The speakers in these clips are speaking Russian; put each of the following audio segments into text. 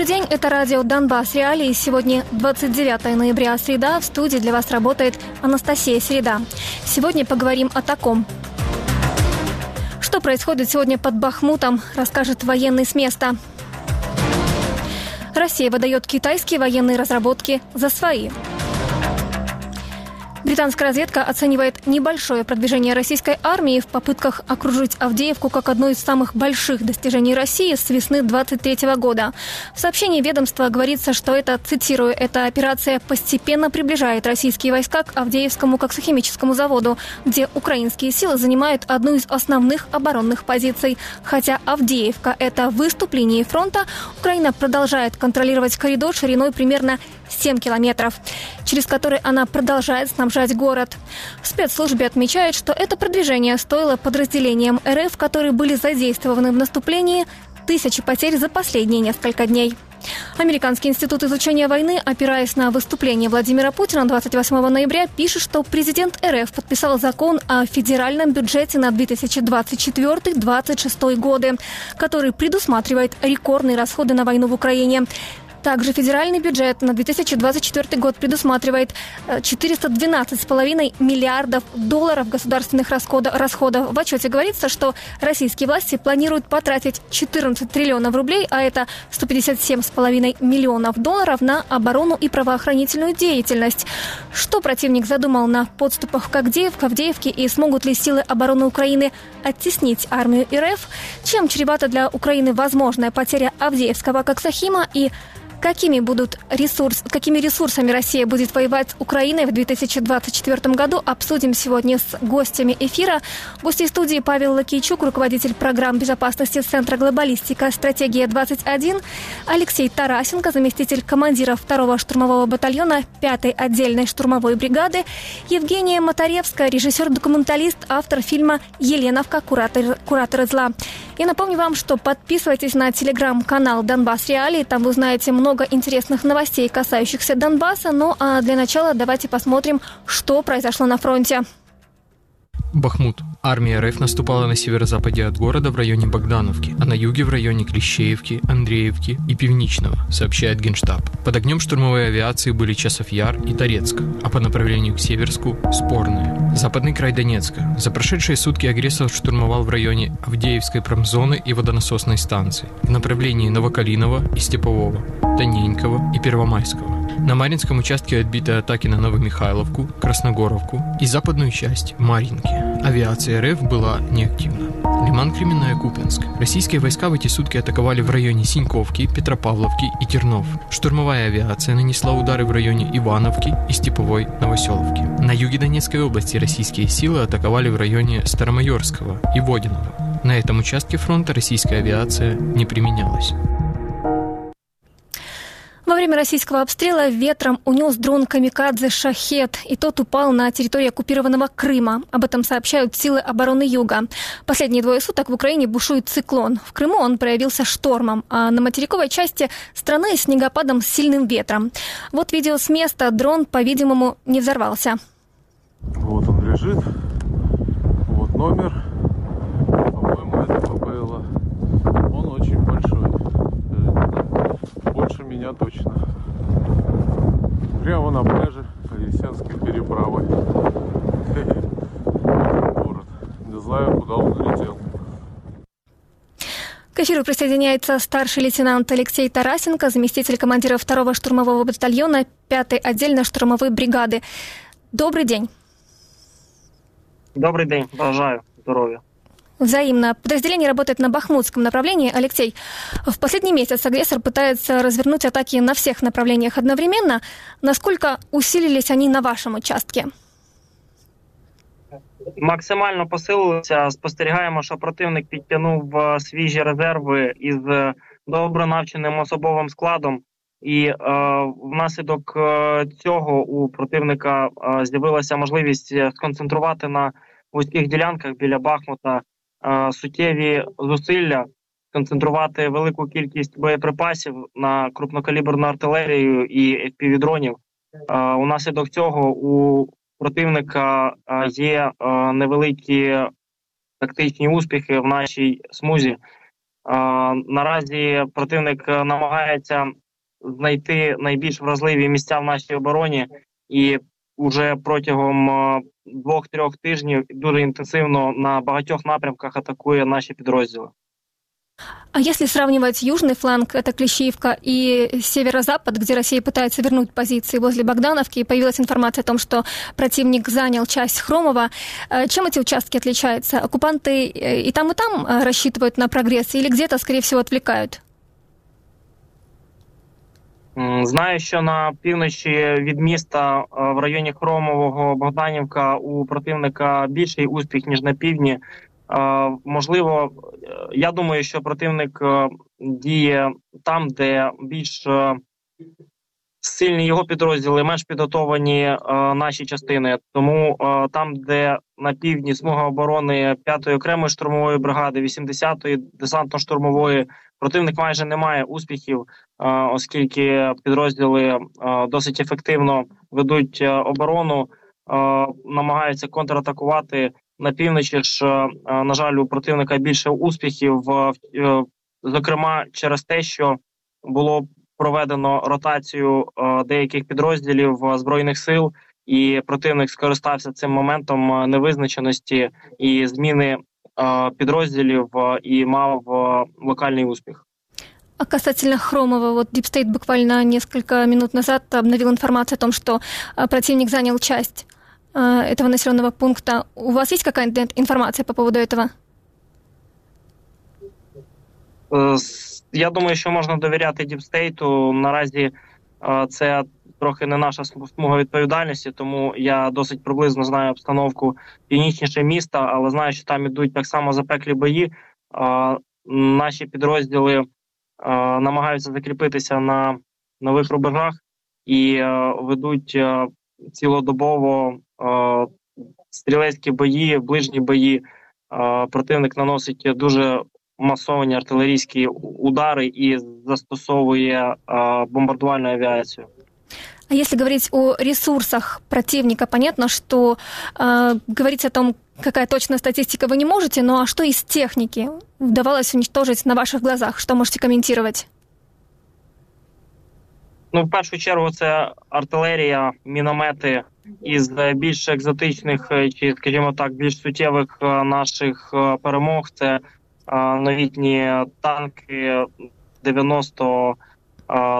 Добрый день, это радио «Донбасс Реалии». Сегодня 29 ноября, среда. В студии для вас работает Анастасия Середа. Сегодня поговорим о таком. Что происходит сегодня под Бахмутом, расскажет военный с места. Россия выдает китайские военные разработки за свои – Британская разведка оценивает небольшое продвижение российской армии в попытках окружить Авдеевку как одно из самых больших достижений России с весны 23 года. В сообщении ведомства говорится, что это, цитирую, эта операция постепенно приближает российские войска к Авдеевскому коксохимическому заводу, где украинские силы занимают одну из основных оборонных позиций. Хотя Авдеевка – это выступление фронта, Украина продолжает контролировать коридор шириной примерно 7 километров, через который она продолжает снабжать город. В спецслужбе отмечают, что это продвижение стоило подразделениям РФ, которые были задействованы в наступлении, тысячи потерь за последние несколько дней. Американский институт изучения войны, опираясь на выступление Владимира Путина 28 ноября, пишет, что президент РФ подписал закон о федеральном бюджете на 2024-2026 годы, который предусматривает рекордные расходы на войну в Украине. Также федеральный бюджет на 2024 год предусматривает 412,5 э, миллиардов долларов государственных расходов. В отчете говорится, что российские власти планируют потратить 14 триллионов рублей, а это 157,5 миллионов долларов на оборону и правоохранительную деятельность. Что противник задумал на подступах к Авдеевке, Авдеевке и смогут ли силы обороны Украины оттеснить армию РФ? Чем чревата для Украины возможная потеря Авдеевского Коксахима и Какими будут ресурс, какими ресурсами Россия будет воевать с Украиной в 2024 году, обсудим сегодня с гостями эфира. Гости студии Павел Лакейчук, руководитель программ безопасности Центра глобалистика «Стратегия-21», Алексей Тарасенко, заместитель командира 2-го штурмового батальона 5-й отдельной штурмовой бригады, Евгения Моторевская, режиссер-документалист, автор фильма «Еленовка. Куратор, куратор зла». Я напомню вам, что подписывайтесь на телеграм-канал «Донбасс Реалии». Там вы узнаете много интересных новостей, касающихся Донбасса. Ну а для начала давайте посмотрим, что произошло на фронте. Бахмут. Армия РФ наступала на северо-западе от города в районе Богдановки, а на юге в районе Клещеевки, Андреевки и Пивничного, сообщает Генштаб. Под огнем штурмовой авиации были Часов Яр и Торецк, а по направлению к Северску – Спорные. Западный край Донецка. За прошедшие сутки агрессор штурмовал в районе Авдеевской промзоны и водонасосной станции, в направлении Новокалинова и Степового, Тоненького и Первомайского. На Маринском участке отбиты атаки на Новомихайловку, Красногоровку и западную часть Маринки. Авиация РФ была неактивна. Лиман Кременная Купенск. Российские войска в эти сутки атаковали в районе Синьковки, Петропавловки и Тернов. Штурмовая авиация нанесла удары в районе Ивановки и Степовой Новоселовки. На юге Донецкой области российские силы атаковали в районе Старомайорского и Водиного. На этом участке фронта российская авиация не применялась. Во время российского обстрела ветром унес дрон «Камикадзе Шахет», и тот упал на территории оккупированного Крыма. Об этом сообщают силы обороны Юга. Последние двое суток в Украине бушует циклон. В Крыму он проявился штормом, а на материковой части страны снегопадом с сильным ветром. Вот видео с места. Дрон, по-видимому, не взорвался. Вот он лежит. Вот номер. По-моему, это ППЛ. Он очень большой больше меня точно. Прямо на пляже Елисенской переправы. Город. Не знаю, куда он улетел. К эфиру присоединяется старший лейтенант Алексей Тарасенко, заместитель командира второго штурмового батальона 5-й отдельной штурмовой бригады. Добрый день. Добрый день, бажаю здоровья. Взаимно. Подразделение работает на Бахмутском направлении. Алексей, в последний месяц агрессор пытается развернуть атаки на всех направлениях одновременно. Насколько усилились они на вашем участке? Максимально посилилися. Спостерігаємо, що противник підтягнув свіжі резерви із добре навченим особовим складом. І е, внаслідок цього у противника е, з'явилася можливість сконцентрувати на вузьких ділянках біля Бахмута суттєві зусилля концентрувати велику кількість боєприпасів на крупнокаліберну артилерію і FPV-дронів. Унаслідок цього у противника є невеликі тактичні успіхи в нашій смузі. Наразі противник намагається знайти найбільш вразливі місця в нашій обороні, і вже протягом двох-трьох тижнів дуже інтенсивно на багатьох напрямках атакує наші підрозділи. А если сравнивать южный фланг, это Клещиевка, и северо-запад, где Россия пытается вернуть позиции возле Богдановки, появилась информация о том, что противник занял часть Хромова. Э, чем эти участки отличаются? Оккупанты э, и там, и там э, рассчитывают на прогресс или где-то, скорее всего, отвлекают? Знаю, що на півночі від міста в районі Хромового Богданівка у противника більший успіх ніж на півдні. Можливо, я думаю, що противник е, діє там, де більш е, сильні його підрозділи, менш підготовані е, наші частини. Тому там, де на півдні смуга оборони 5-ї окремої штурмової бригади, 80-ї десантно-штурмової, противник майже не має успіхів, оскільки підрозділи досить ефективно ведуть оборону, намагаються контратакувати на півночі ж, е, е, на жаль, у противника більше успіхів, е, зокрема через те, що було проведено ротацію деяких підрозділів збройних сил, і противник скористався цим моментом невизначеності і зміни підрозділів і мав локальний успіх. А касательно Хромова, вот Deep буквально несколько минут назад обновил информацию о том, что противник занял часть Э, этого населенного пункта. У вас есть какая-то информация по поводу этого? Э, я думаю, що можна довіряти Діпстейту. Наразі э, це трохи не наша смуга відповідальності, тому я досить приблизно знаю обстановку північніше міста, але знаю, що там ідуть так само запеклі бої. Наші підрозділи намагаються закріпитися на нових рубежах і ведуть цілодобово стрілецькі бої, ближні бої. Противник наносить дуже масовані артилерійські удари і застосовує бомбардувальну авіацію. А если говорить о ресурсах противника, понятно, что э, говорить о том, какая точная статистика вы не можете, но а что из техники удавалось уничтожить на ваших глазах? Что можете комментировать? Ну, в першу чергу, це артилерія, міномети із більш екзотичних е, чи, скажімо так, більш суттєвих е, наших е, перемог. Це новітні танки 90,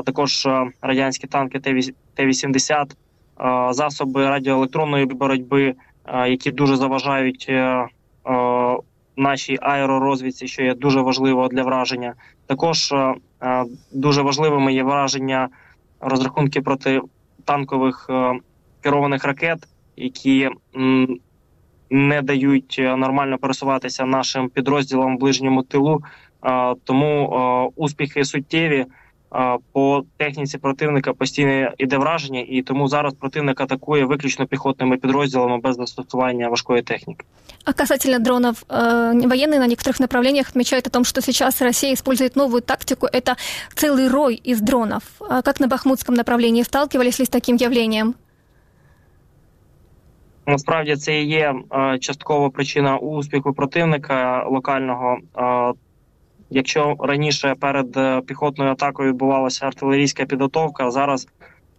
також радянські танки Т-80, засоби радіоелектронної боротьби, які дуже заважають нашій аеророзвідці, що є дуже важливо для враження. Також дуже важливими є враження розрахунки проти танкових е, керованих ракет, які не дають е, нормально пересуватися нашим підрозділам в ближньому тилу. Е, тому успіхи суттєві по техніці противника постійно іде враження, і тому зараз противник атакує виключно піхотними підрозділами без застосування важкої техніки. А касательно дронов, э, военные на некоторых направлениях отмечают о том, что сейчас Россия использует новую тактику. Это целый рой из дронов. А как на Бахмутском направлении сталкивались ли с таким явлением? Насправді це і є е, часткова причина успіху противника локального. Е, якщо раніше перед е, піхотною атакою відбувалася артилерійська підготовка, зараз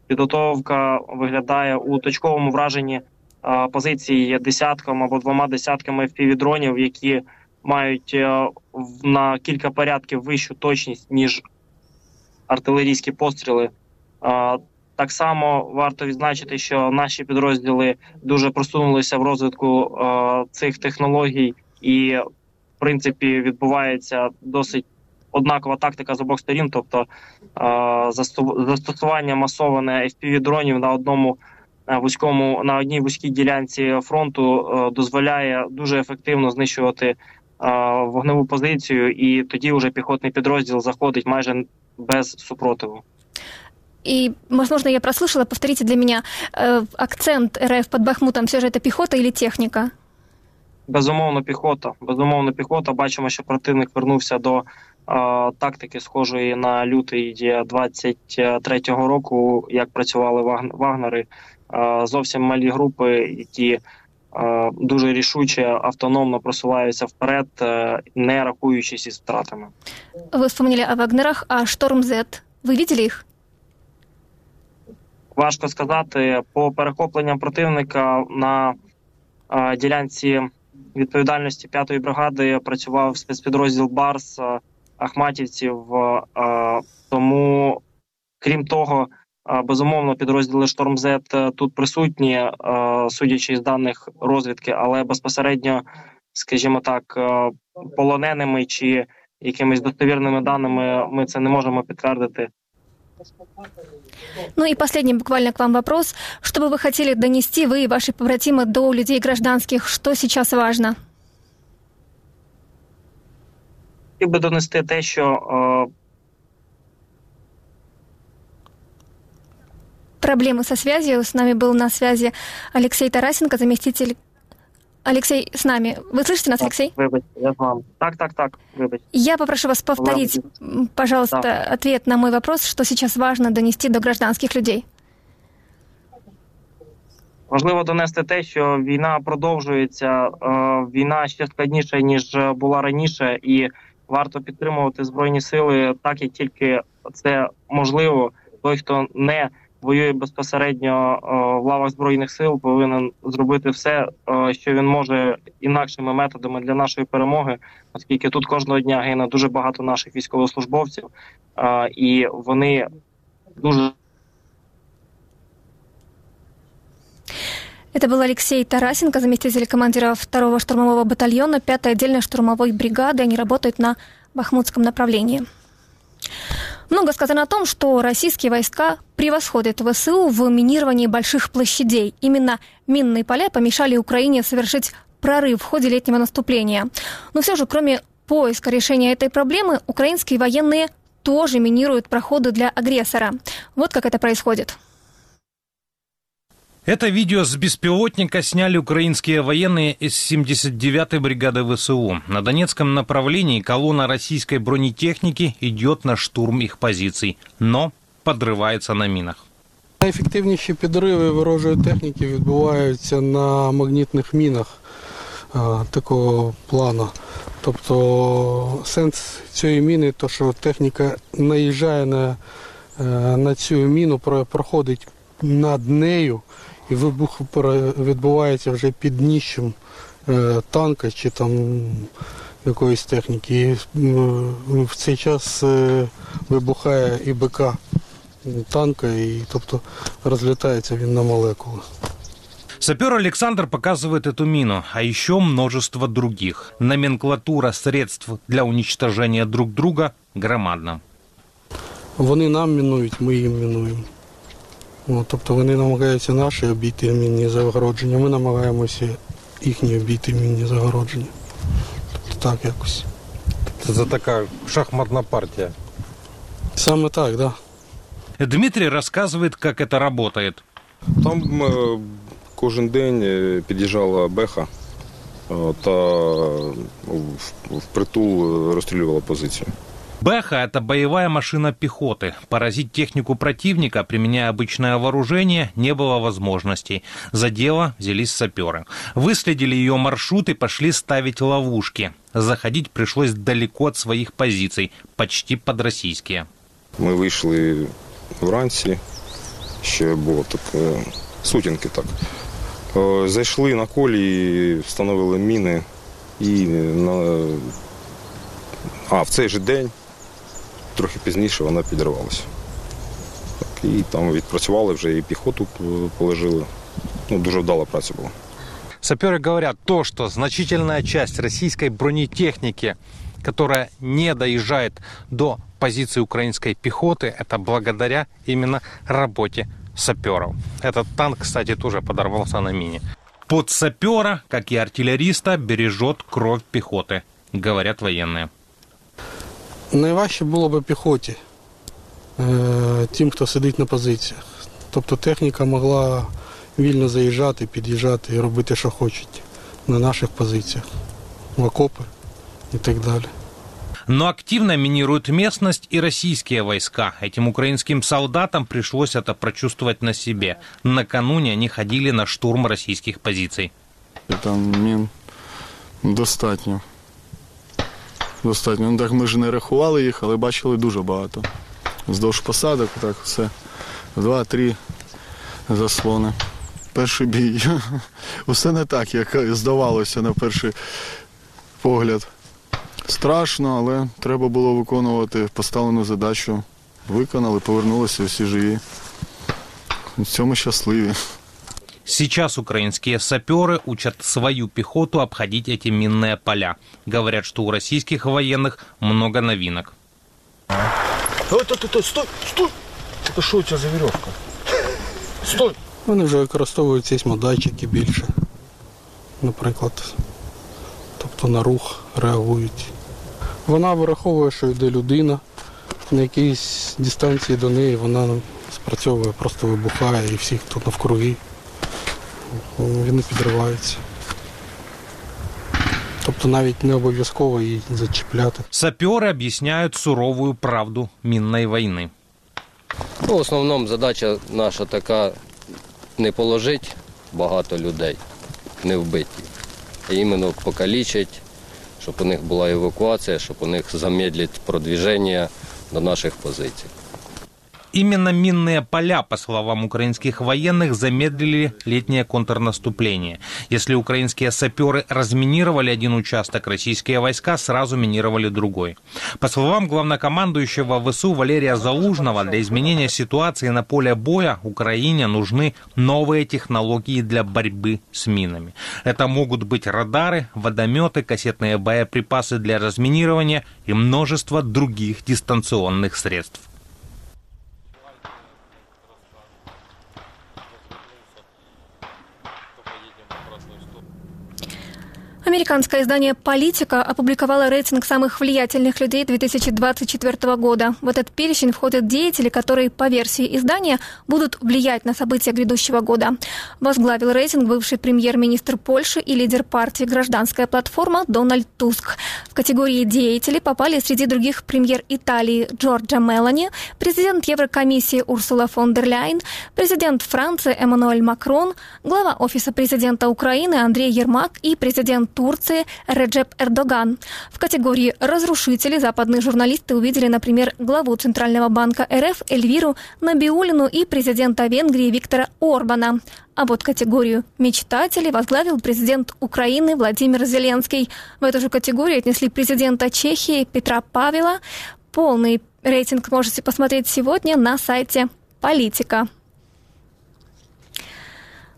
підготовка виглядає у точковому враженні позиції десятком або двома десятками впівдронів, які мають е, на кілька порядків вищу точність ніж артилерійські постріли. Так само варто відзначити, що наші підрозділи дуже просунулися в розвитку цих технологій, і в принципі відбувається досить однакова тактика з обох сторін, тобто застосування масоване fpv дронів на одному вузькому на одній вузькій ділянці фронту е, дозволяє дуже ефективно знищувати е, вогневу позицію, і тоді вже піхотний підрозділ заходить майже без супротиву. И, возможно, я прослушала, повторите для меня, э, акцент РФ под Бахмутом все же это піхота или техніка? Безумовно, піхота. Безумовно, піхота. Бачимо, що противник вернувся до е, тактики, схожої на лютий 23-го року, як працювали вагнери зовсім малі групи, які дуже рішуче автономно просуваються вперед, не рахуючись із втратами. Ви вспомнили о Вагнерах, а Шторм Z. Ви бачили їх? Важко сказати по перехопленням противника на ділянці відповідальності 5-ї бригади працював спецпідрозділ Барс Ахматівців. Тому, крім того, безумовно, підрозділи Шторм З тут присутні, судячи з даних розвідки, але безпосередньо, скажімо так, полоненими чи якимись достовірними даними ми це не можемо підтвердити. Ну и последний буквально к вам вопрос. Что бы вы хотели донести, вы и ваши побратимы, до людей гражданских? Что сейчас важно? Хотів би донести те, що е... проблемы со связью. С нами был на связи Алексей Тарасенко, заместитель Алексей с нами. Вы слышите нас, Алексей? Вибачте, я с вами. Так, так, так, вибачте. Я попрошу вас повторить, пожалуйста, да. ответ на мой вопрос, что сейчас важно донести до гражданских людей. Важливо донести те, що війна продовжується. Війна ще складніша ніж була раніше, і варто підтримувати збройні сили так, як тільки це можливо. Той, хто не воює безпосередньо в лавах збройних сил, повинен зробити все, що він може інакшими методами для нашої перемоги, оскільки тут кожного дня гине дуже багато наших військовослужбовців, і вони дуже. Это был Алексей Тарасенко, заместитель командира 2-го штурмового батальона 5-й отдельной штурмовой бригады. Они работают на Бахмутском направлении. Много сказано о том, что российские войска превосходят ВСУ в минировании больших площадей. Именно минные поля помешали Украине совершить прорыв в ходе летнего наступления. Но все же, кроме поиска решения этой проблемы, украинские военные тоже минируют проходы для агрессора. Вот как это происходит. Это видео с беспилотника сняли украинские военные из 79-й бригады ВСУ. На Донецком направлении колонна российской бронетехники идет на штурм их позиций, но подрывается на мінах. Найефективніші підриви ворожої техніки відбуваються на магнітних мінах а, такого плану. Тобто сенс цієї міни, то що техніка наїжджає на, е, на цю міну, проходить над нею І вибух відбувається вже під дніщем е, танка чи там якоїсь техніки. І в цей час е, вибухає і БК танка, і тобто розлітається він на молекули. Сапер Александр показывает эту мину, а еще множество других. Номенклатура средств для уничтожения друг друга громадна. Вони нам мінують, ми їм мінуємо. От, тобто вони намагаються наші обійти мінні загородження, ми намагаємося їхні обійти мінні загородження. Тобто так якось. Це така шахматна партія. Саме так, так. Да. Дмитрий рассказывает, как это работает. Там е, кожен день е, під'їжджала беха та впритул розстрілювала позицію. Бэха – это боевая машина пехоты. Поразить технику противника, применяя обычное вооружение, не было возможностей. За дело взялись саперы. Выследили ее маршрут и пошли ставить ловушки. Заходить пришлось далеко от своих позиций, почти под российские. Ми вийшли вранці, ще було так сутінки так. Зайшли на колі, встановили міни і на... а в цей же день трохи пізніше вона підірвалася. Так, І там відпрацювали вже і піхоту положили. Ну, Дуже вдала праця була. Саперы говорят то, что значительная часть российской бронетехники, которая не доезжает до позиции украинской пехоты, это благодаря именно работе саперов. Этот танк, кстати, тоже подорвался на мине. Под сапера, как и артиллериста, бережет кровь пехоты, говорят военные. Найважче було б піхоті, е, тим, хто сидить на позиціях. Тобто техніка могла вільно заїжджати, під'їжджати і робити, що хочуть на наших позиціях, в окопи і так далі. Но активно минируют местность и российские войска. Этим украинским солдатам пришлось это прочувствовать на себе. Накануне они ходили на штурм российских позиций. і там мін достатньо. Достатньо. Ну так ми ж не рахували їх, але бачили дуже багато. Вздовж посадок, так все. Два-три заслони. Перший бій. Усе не так, як здавалося на перший погляд. Страшно, але треба було виконувати поставлену задачу. Виконали, повернулися всі живі. В цьому щасливі. Сейчас украинские саперы учат свою пехоту обходить эти минные поля. Говорят, что у российских военных много новинок. Стой, стой, стой, стой, стой! Это что у тебя за веревка? Стой! Вони вже використовують сейсмодатчики більше, наприклад. Тобто на рух реагують. Вона вираховує, що йде людина. На якійсь дистанції до неї вона спрацьовує, просто вибухає і всі, хто навкруги, вони підриваються. Тобто навіть не обов'язково її зачіпляти. Саперы объясняют суровую правду минной войны. Ну, в основному задача наша така не положити багато людей, не вбиті, а іменно покалічити, щоб у них була евакуація, щоб у них замедлити продвіження до наших позицій. Именно минные поля, по словам украинских военных, замедлили летнее контрнаступление. Если украинские саперы разминировали один участок, российские войска сразу минировали другой. По словам главнокомандующего ВСУ Валерия Залужного, для изменения ситуации на поле боя Украине нужны новые технологии для борьбы с минами. Это могут быть радары, водометы, кассетные боеприпасы для разминирования и множество других дистанционных средств. Американское издание «Политика» опубликовало рейтинг самых влиятельных людей 2024 года. В этот перечень входят деятели, которые, по версии издания, будут влиять на события грядущего года. Возглавил рейтинг бывший премьер-министр Польши и лидер партии «Гражданская платформа» Дональд Туск. В категории деятелей попали среди других премьер Италии Джорджа Мелани, президент Еврокомиссии Урсула фон дер Ляйн, президент Франции Эммануэль Макрон, глава Офиса президента Украины Андрей Ермак и президент Турции Реджеп Эрдоган. В категории «Разрушители» западные журналисты увидели, например, главу Центрального банка РФ Эльвиру Набиулину и президента Венгрии Виктора Орбана. А вот категорию «Мечтатели» возглавил президент Украины Владимир Зеленский. В эту же категорию отнесли президента Чехии Петра Павела. Полный рейтинг можете посмотреть сегодня на сайте «Политика».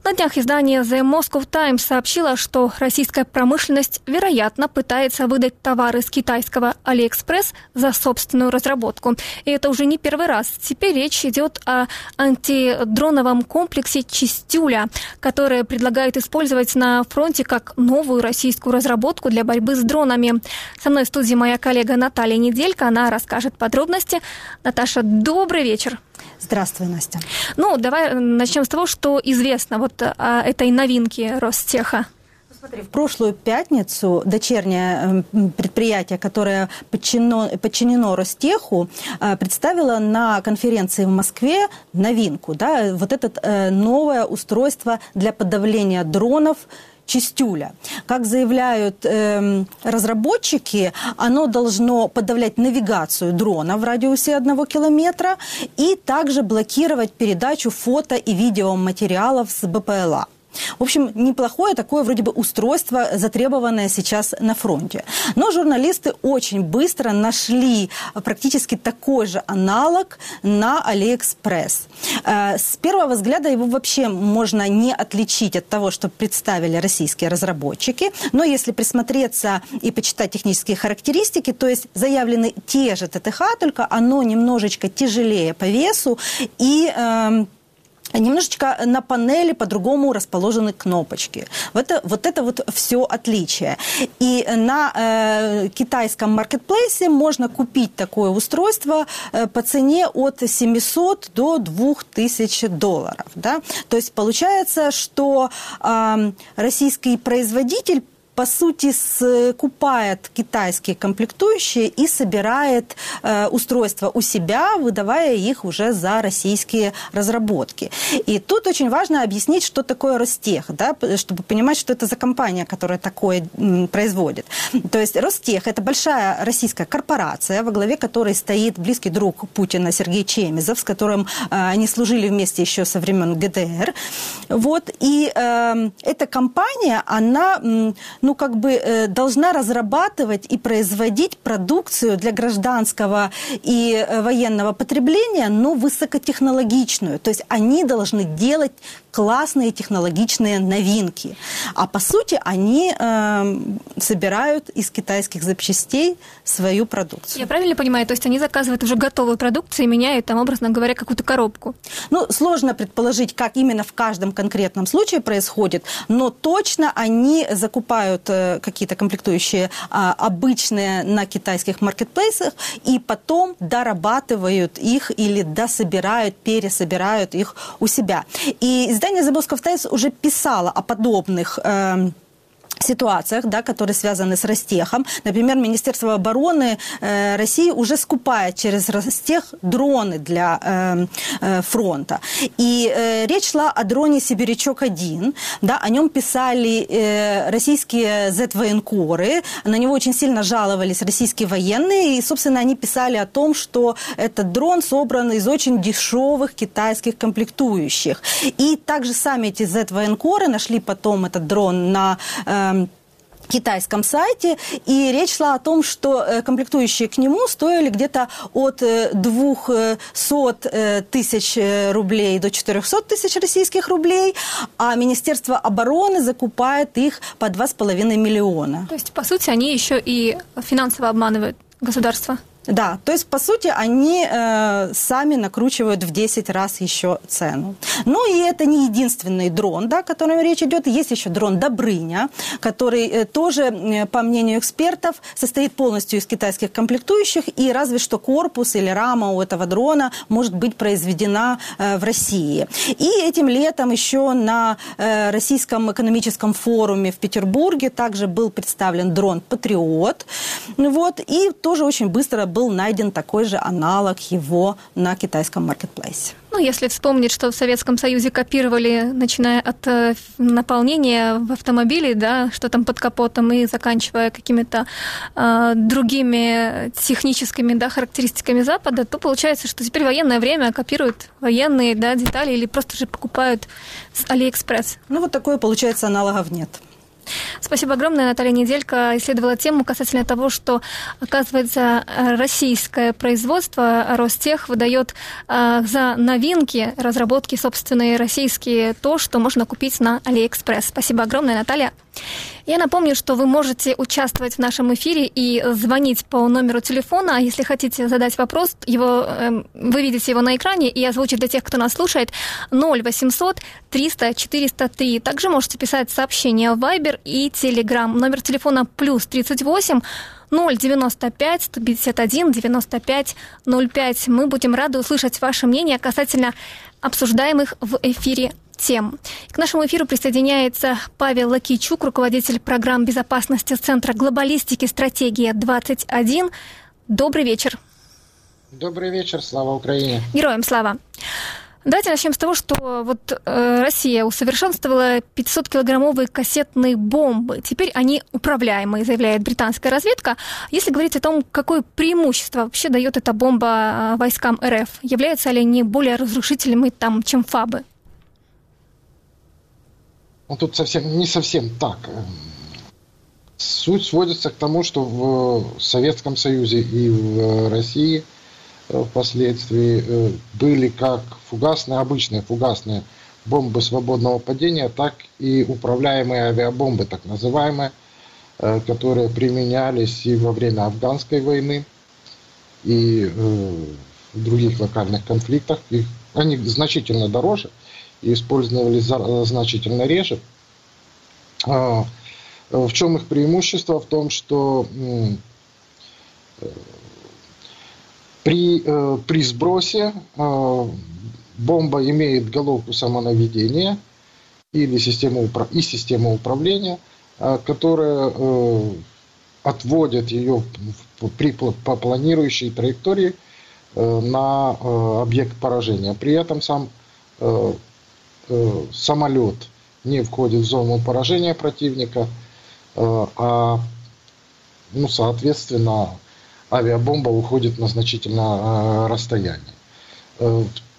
На днях издание The Moscow Times сообщило, что российская промышленность, вероятно, пытается выдать товары с китайского AliExpress за собственную разработку. И это уже не первый раз. Теперь речь идет о антидроновом комплексе «Чистюля», который предлагают использовать на фронте как новую российскую разработку для борьбы с дронами. Со мной в студии моя коллега Наталья Неделька. Она расскажет подробности. Наташа, добрый вечер. Здравствуй, Настя. Ну, давай начнем с того, что известно вот о этой новинке Ростеха. Смотри, в прошлую пятницу дочернее предприятие, которое подчинено, подчинено Ростеху, представило на конференции в Москве новинку. Да, вот это новое устройство для подавления дронов Чистюля. Как заявляют э, разработчики, оно должно подавлять навигацию дрона в радиусе одного километра и также блокировать передачу фото и видеоматериалов с БПЛА. В общем, неплохое такое вроде бы устройство, затребованное сейчас на фронте. Но журналисты очень быстро нашли практически такой же аналог на Алиэкспресс. С первого взгляда его вообще можно не отличить от того, что представили российские разработчики. Но если присмотреться и почитать технические характеристики, то есть заявлены те же ТТХ, только оно немножечко тяжелее по весу и... Э, немножечко на панели по-другому расположены кнопочки. Вот это вот, это вот все отличие. И на э, китайском маркетплейсе можно купить такое устройство э, по цене от 700 до 2000 долларов. Да? То есть получается, что э, российский производитель по сути, скупает китайские комплектующие и собирает э, устройства у себя, выдавая их уже за российские разработки. И тут очень важно объяснить, что такое Ростех, да, чтобы понимать, что это за компания, которая такое м, производит. То есть Ростех – это большая российская корпорация, во главе которой стоит близкий друг Путина Сергей Чемизов, с которым э, они служили вместе еще со времен ГДР. Вот. И э, эта компания, она ну, как бы э, должна разрабатывать и производить продукцию для гражданского и э, военного потребления, но высокотехнологичную. То есть они должны делать классные технологичные новинки. А по сути они э, собирают из китайских запчастей свою продукцию. Я правильно понимаю? То есть они заказывают уже готовую продукцию и меняют там, образно говоря, какую-то коробку? Ну, сложно предположить, как именно в каждом конкретном случае происходит, но точно они закупают э, какие-то комплектующие э, обычные на китайских маркетплейсах и потом дорабатывают их или дособирают, пересобирают их у себя. И Издание The Moscow Times уже писало о подобных э, ситуациях, да, которые связаны с Ростехом. Например, Министерство обороны э, России уже скупает через Ростех дроны для э, э, фронта. И э, речь шла о дроне «Сибирячок-1». Да, о нем писали э, российские Z-военкоры. На него очень сильно жаловались российские военные. И, собственно, они писали о том, что этот дрон собран из очень дешевых китайских комплектующих. И также сами эти Z-военкоры нашли потом этот дрон на э, китайском сайте, и речь шла о том, что э, комплектующие к нему стоили где-то от 200 э, тысяч э, рублей до 400 тысяч российских рублей, а Министерство обороны закупает их по 2,5 миллиона. То есть, по сути, они еще и финансово обманывают государство? Да, то есть, по сути, они э, сами накручивают в 10 раз еще цену. Ну и это не единственный дрон, да, о котором речь идет. Есть еще дрон Добрыня, который э, тоже, э, по мнению экспертов, состоит полностью из китайских комплектующих, и разве что корпус или рама у этого дрона может быть произведена э, в России. И этим летом еще на э, Российском экономическом форуме в Петербурге также был представлен дрон «Патриот». Вот, и тоже очень быстро был найден такой же аналог его на китайском маркетплейсе. Ну, если вспомнить, что в Советском Союзе копировали, начиная от э, наполнения в автомобиле, да, что там под капотом, и заканчивая какими-то э, другими техническими да, характеристиками Запада, то получается, что теперь военное время копируют военные да, детали или просто же покупают с Алиэкспресс. Ну, вот такое, получается, аналогов нет. Спасибо огромное. Наталья Неделька исследовала тему касательно того, что, оказывается, российское производство Ростех выдает э, за новинки, разработки собственные российские, то, что можно купить на Алиэкспресс. Спасибо огромное, Наталья. Я напомню, что вы можете участвовать в нашем эфире и звонить по номеру телефона. Если хотите задать вопрос, его, э, вы видите его на экране и озвучить для тех, кто нас слушает, 0800 300 403. Также можете писать сообщения в Viber и Telegram. Номер телефона плюс 38 095 151 95 05. Мы будем рады услышать ваше мнение касательно обсуждаемых в эфире тем. К нашему эфиру присоединяется Павел Лакичук, руководитель программ безопасности Центра глобалистики «Стратегия-21». Добрый вечер. Добрый вечер, слава Украине. Героям слава. Давайте начнем с того, что вот э, Россия усовершенствовала 500-килограммовые кассетные бомбы. Теперь они управляемые, заявляет британская разведка. Если говорить о том, какое преимущество вообще дает эта бомба э, войскам РФ, являются ли они более разрушительными там, чем ФАБы? Ну, тут совсем не совсем так. Суть сводится к тому, что в Советском Союзе и в России э, впоследствии э, были как фугасные, обычные фугасные бомбы свободного падения, так и управляемые авиабомбы, так называемые, э, которые применялись и во время афганской войны, и в других локальных конфликтах. Их, они значительно дороже – и использовались значительно реже. А, в чем их преимущество? В том, что э, при, э, при сбросе э, бомба имеет головку самонаведения или систему, и систему управления, которые отводят ее при, по планирующей траектории на объект поражения. При этом сам самолет не входит в зону поражения противника, а ну, соответственно, авиабомба уходит на значительное расстояние.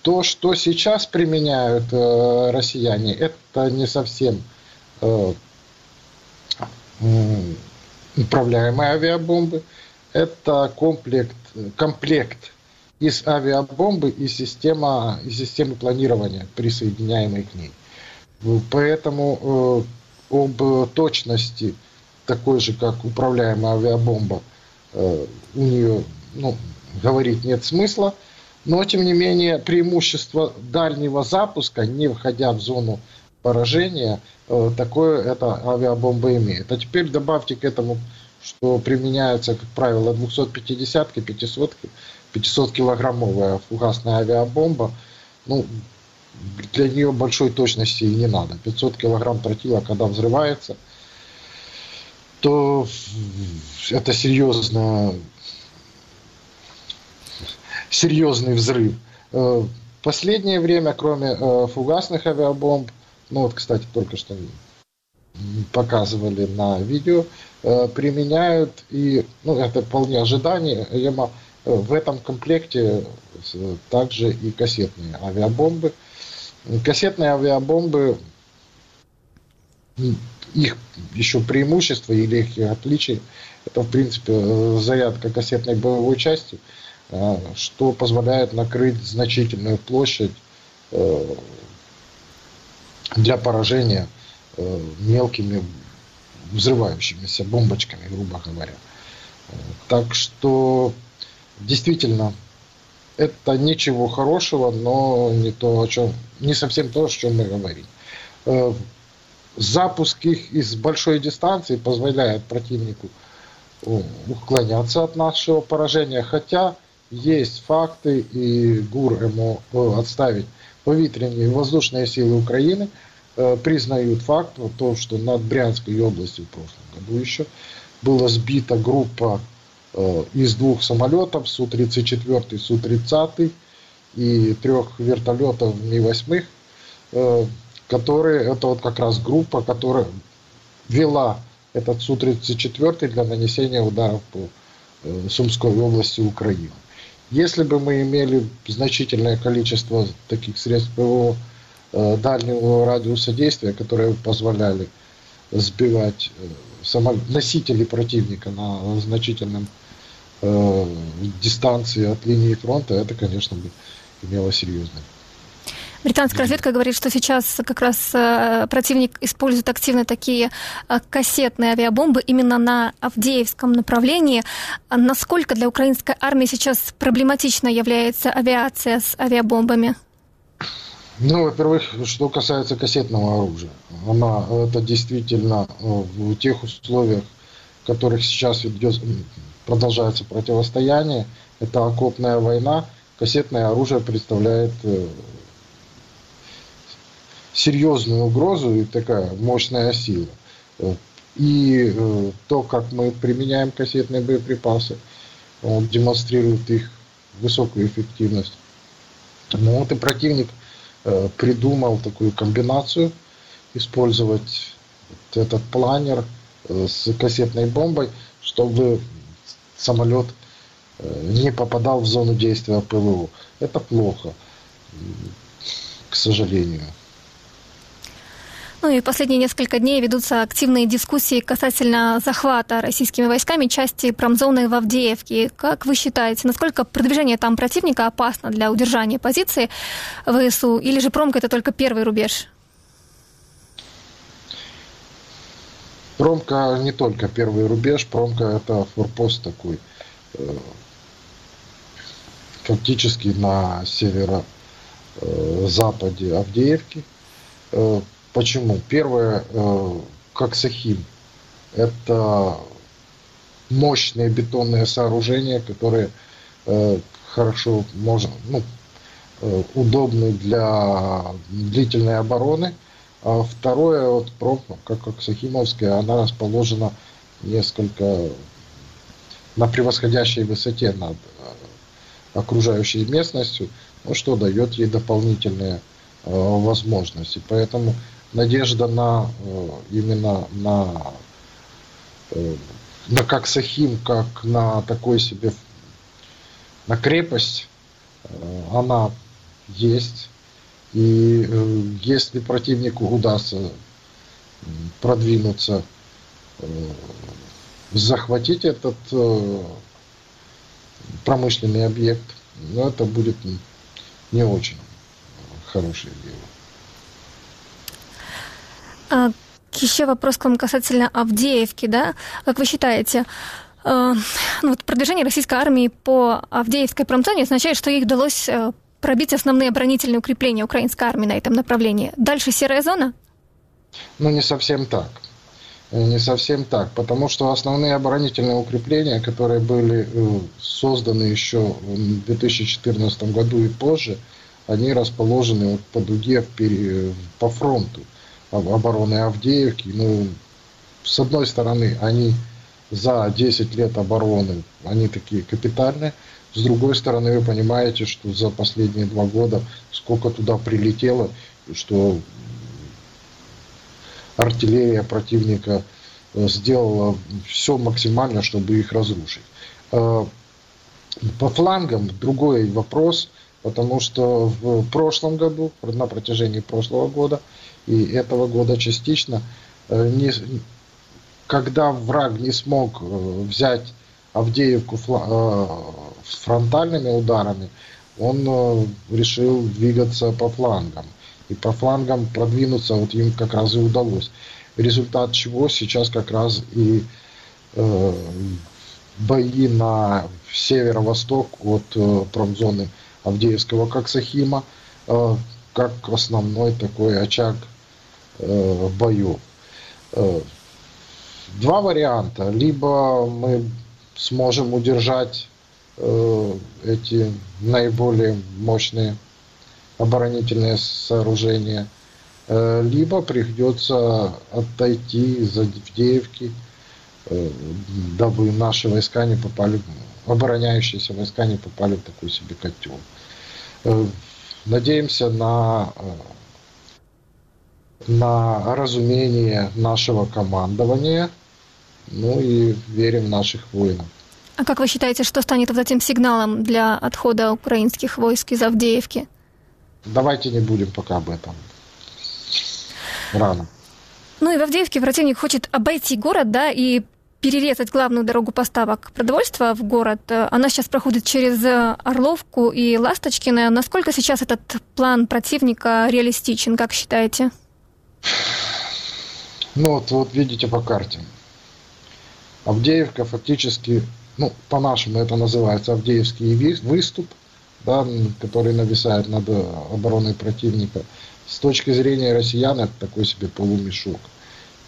То, что сейчас применяют э, россияне, это не совсем э, управляемые авиабомбы. Это комплект, комплект из авиабомбы и система, и системы планирования, присоединяемой к ней. Поэтому э, об точности такой же, как управляемая авиабомба, э, у нее ну, говорить нет смысла. Но, тем не менее, преимущество дальнего запуска, не входя в зону поражения, э, такое эта авиабомба имеет. А теперь добавьте к этому, что применяется, как правило, 250-ки, 500-ки, 500-килограммовая фугасная авиабомба. Ну, для нее большой точности и не надо. 500 килограмм тротила, когда взрывается, то это серьезно серьезный взрыв. Э, последнее время, кроме э, фугасных авиабомб, ну вот, кстати, только что показывали на видео, э, применяют и, ну, это вполне ожидаемо, в этом комплекте также и кассетные авиабомбы. Кассетные авиабомбы, их еще преимущество или их отличие, это, в принципе, зарядка кассетной боевой части – а, что позволяет накрыть значительную площадь э, для поражения э, мелкими взрывающимися бомбочками, грубо говоря. Так что действительно это ничего хорошего, но не то, о чем, не совсем то, о чем мы говорим. Э, запуск их из большой дистанции позволяет противнику уклоняться от нашего поражения, хотя есть факты, и ГУР ему э, отставить повітряні і воздушные силы Украины э, признают факт, то, что над Брянской областью в прошлом году еще была сбита группа э, из двух самолетов, Су-34, Су-30 и трех вертолетов Ми-8, которые, это вот как раз группа, которая вела этот Су-34 для нанесения ударов по Сумской области Украины. Если бы мы имели значительное количество таких средств ПВО э, дальнего радиуса действия, которые позволяли сбивать э, носители противника на значительном э, дистанции от линии фронта, это, конечно, бы имело серьезное Британская разведка говорит, что сейчас как раз э, противник использует активно такие э, кассетные авиабомбы именно на Авдеевском направлении. Насколько для украинской армии сейчас проблематично является авиация с авиабомбами? Ну, во-первых, что касается кассетного оружия, она это действительно в тех условиях, в которых сейчас идет, продолжается противостояние, это окопная война, кассетное оружие представляет серьезную угрозу и такая мощная сила. И э, то, как мы применяем кассетные боеприпасы, он демонстрирует их высокую эффективность. Ну вот и противник э, придумал такую комбинацию, использовать вот этот планер э, с кассетной бомбой, чтобы самолет не попадал в зону действия ПВО. Это плохо, к сожалению. Ну и последние несколько дней ведутся активные дискуссии касательно захвата российскими войсками части промзоны в Авдеевке. Как вы считаете, насколько продвижение там противника опасно для удержания позиции ВСУ? Или же промка это только первый рубеж? Промка не только первый рубеж, промка это форпост такой, э, фактически на северо-западе Авдеевки. Э, Почему? Первое, э, как Сахим, это мощные бетонные сооружения, которые э, хорошо можно, ну, удобны для длительной обороны, А второе, вот пробка, как Аксахимовская, она расположена несколько на превосходящей высоте над э, окружающей местностью, ну, что дает ей дополнительные э, возможности. Поэтому надежда на э, именно на, э, на как Сахим, как на такой себе на крепость, э, она есть. И э, если противнику удастся продвинуться, э, захватить этот э, промышленный объект, ну, это будет не очень хорошее дело. А, еще вопрос к вам касательно Авдеевки, да? Как вы считаете, э, ну, вот продвижение российской армии по Авдеевской промзоне означает, что ей удалось э, пробить основные оборонительные укрепления украинской армии на этом направлении. Дальше серая зона? Ну, не совсем так. Не совсем так, потому что основные оборонительные укрепления, которые были э, созданы еще в 2014 году и позже, они расположены по дуге по фронту обороны Авдеевки. Ну, с одной стороны, они за 10 лет обороны, они такие капитальные. С другой стороны, вы понимаете, что за последние два года сколько туда прилетело, что артиллерия противника э, сделала все максимально, чтобы их разрушить. Э, по флангам другой вопрос, потому что в прошлом году, на протяжении прошлого года и этого года частично, э, не, когда враг не смог взять Авдеевку фронтальными ударами, он решил двигаться по флангам и по флангам продвинуться вот им как раз и удалось. Результат чего сейчас как раз и э, бои на северо-восток от э, промзоны Авдеевского Коксахима, э, как основной такой очаг э, боев. Э, два варианта. Либо мы сможем удержать э, эти наиболее мощные оборонительные сооружения, э, либо придется отойти из Авдеевки, э, дабы наши войска не попали, обороняющиеся войска не попали в такой себе котел. Э, надеемся на, на разумение нашего командования, ну и верим в наших воинов. А как вы считаете, что станет вот этим сигналом для отхода украинских войск из Авдеевки? Давайте не будем пока об этом. Рано. Ну и в Авдеевке противник хочет обойти город, да, и перерезать главную дорогу поставок продовольствия в город. Она сейчас проходит через Орловку и Ласточкино. Насколько сейчас этот план противника реалистичен, как считаете? Ну вот, вот видите по карте. Авдеевка фактически, ну, по-нашему это называется Авдеевский выступ – да, который нависает над обороной противника. С точки зрения россиян это такой себе полумешок.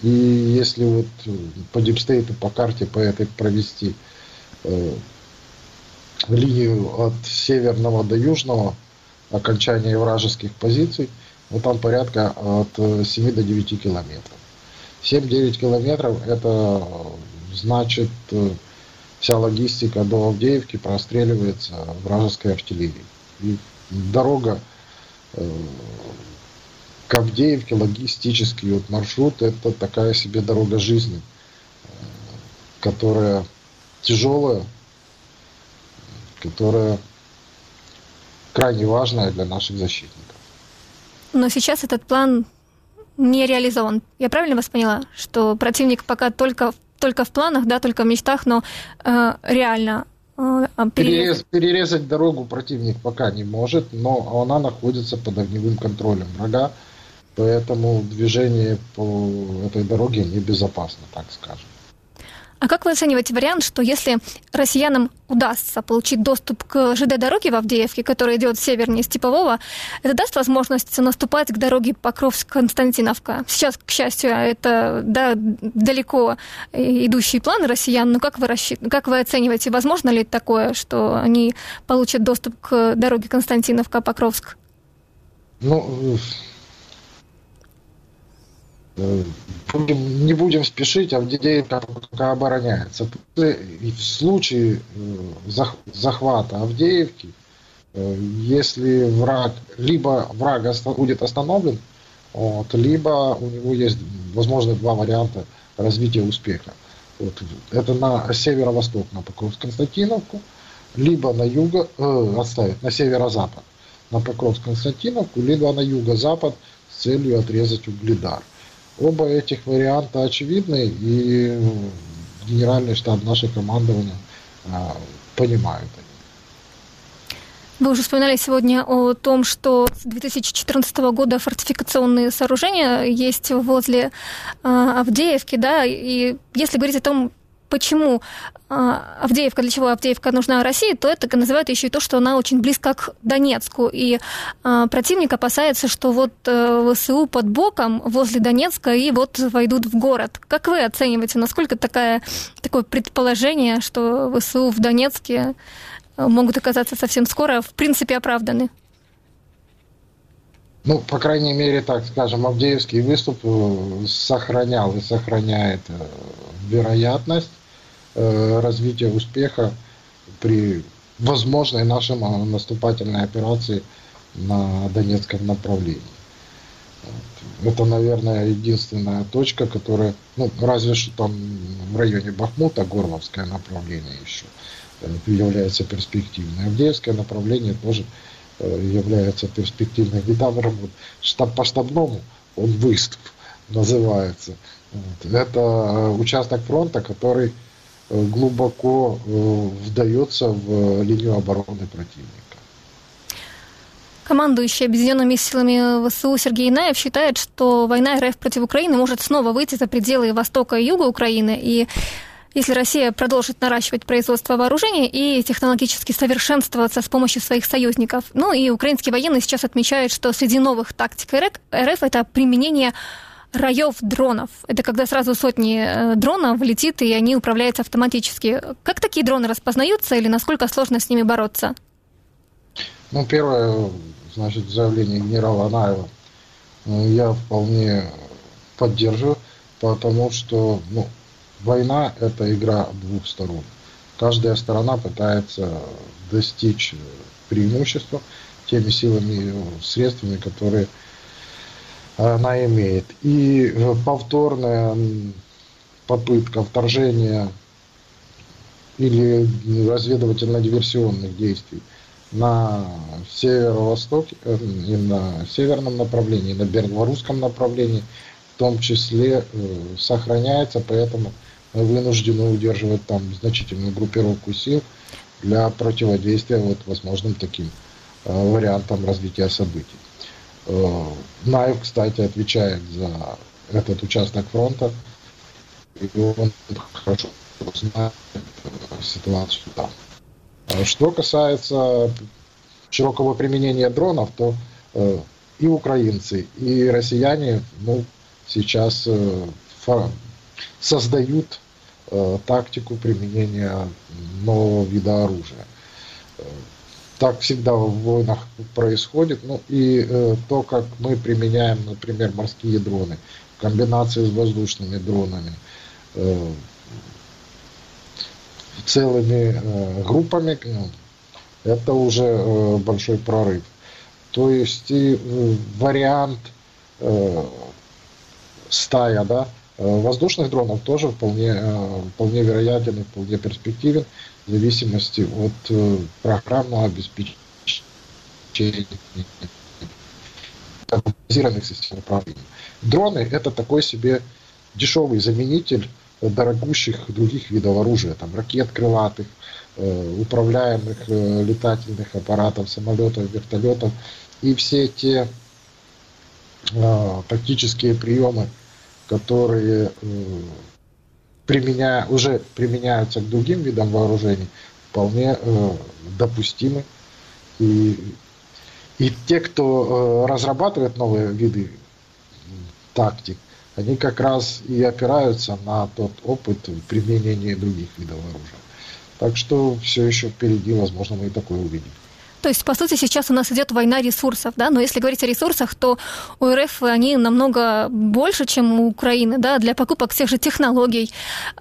И если вот э, по дипстейту, по карте, по этой провести э, линию от северного до южного окончания вражеских позиций, ну там порядка от 7 до 9 километров. 7-9 километров это значит э, вся логистика до Авдеевки простреливается вражеской артиллерией. И дорога э, к Авдеевке, логистический вот маршрут, это такая себе дорога жизни, э, которая тяжелая, которая крайне важная для наших защитников. Но сейчас этот план не реализован. Я правильно вас поняла, что противник пока только только в планах, да, только в мечтах, но э, реально э, Перерез, перерезать дорогу противник пока не может, но она находится под огневым контролем врага, поэтому движение по этой дороге небезопасно, так скажем. А как вы оцениваете вариант, что если россиянам удастся получить доступ к ЖД-дороге в Авдеевке, которая идет севернее Степового, это даст возможность наступать к дороге Покровск-Константиновка? Сейчас, к счастью, это да, далеко идущий план россиян, но как вы, рассчит... как вы оцениваете, возможно ли такое, что они получат доступ к дороге Константиновка-Покровск? Ну, не будем спешить, Авдеевка пока обороняется. В случае захвата Авдеевки, если враг, либо враг будет остановлен, вот, либо у него есть, возможно, два варианта развития успеха. Вот, это на северо-восток, на Покровск-Константиновку, либо на юго, э, отставить, на северо-запад, на Покровск-Константиновку, либо на юго-запад с целью отрезать Угледар. Оба этих варианта очевидны, и генеральный штаб нашего командования а, понимают вы уже вспоминали сегодня о том, что с 2014 года фортификационные сооружения есть возле э, Авдеевки, да, и если говорить о том, почему э, Авдеевка, для чего Авдеевка нужна России, то это называют еще и то, что она очень близко к Донецку. И э, противник опасается, что вот э, ВСУ под боком возле Донецка и вот войдут в город. Как вы оцениваете, насколько такая, такое предположение, что ВСУ в Донецке могут оказаться совсем скоро, в принципе, оправданы? Ну, по крайней мере, так скажем, Авдеевский выступ э, сохранял и сохраняет э, вероятность э, развития успеха при возможной нашей наступательной операции на Донецком направлении. Это, наверное, единственная точка, которая, ну, разве что там в районе Бахмута, Горловское направление еще является перспективной. Авдеевское направление тоже является перспективным. Недавно вот, штаб по штабному, он выступ называется. Это э, участок фронта, который э, глубоко вдается в линию обороны противника. Командующий объединенными силами ВСУ Сергей Наев считает, что война РФ против Украины может снова выйти за пределы востока и юга Украины, и если Россия продолжит наращивать производство вооружений и технологически совершенствоваться с помощью своих союзников. Ну и украинские военные сейчас отмечают, что среди новых тактик РФ это применение раев дронов. Это когда сразу сотни э, дронов летит, и они управляются автоматически. Как такие дроны распознаются или насколько сложно с ними бороться? Ну, первое, значит, заявление генерала Анаева э, я вполне поддерживаю, потому что, ну, война – это игра двух сторон. Каждая сторона пытается достичь преимущества теми силами и средствами, которые она имеет. И повторная попытка вторжения или разведывательно-диверсионных действий на северо-востоке, э, и на северном направлении, на белорусском направлении, в том числе э, сохраняется, поэтому вынуждены удерживать там значительную группировку сил для противодействия вот возможным таким э, вариантам развития событий. Э, Наев, кстати, отвечает за этот участок фронта, и он хорошо знает ситуацию там. Что касается широкого применения дронов, то э, и украинцы, и россияне ну, сейчас э, создают Э, тактику применения нового вида оружия. Э, так всегда в войнах происходит. Ну и э, то, как мы применяем, например, морские дроны в комбинации с воздушными дронами, э, целыми э, группами, ну, это уже э, большой прорыв. То есть и э, вариант э, стая, да, Э, воздушных дронов тоже вполне, э, вполне вероятен и вполне перспективен в зависимости от э, программного обеспечения автоматизированных систем управления. Дроны – это такой себе дешевый заменитель дорогущих других видов оружия, там ракет крылатых, управляемых летательных аппаратов, самолетов, вертолетов и все те тактические приемы, которые применяя, уже применяются к другим видам вооружений, вполне э, допустимы. И, и те, кто э, разрабатывает новые виды тактик, они как раз и опираются на тот опыт применения других видов оружия. Так что все еще впереди, возможно, мы и такое увидим. То есть, по сути, сейчас у нас идет война ресурсов, да, но если говорить о ресурсах, то у РФ они намного больше, чем у Украины, да, для покупок тех же технологий.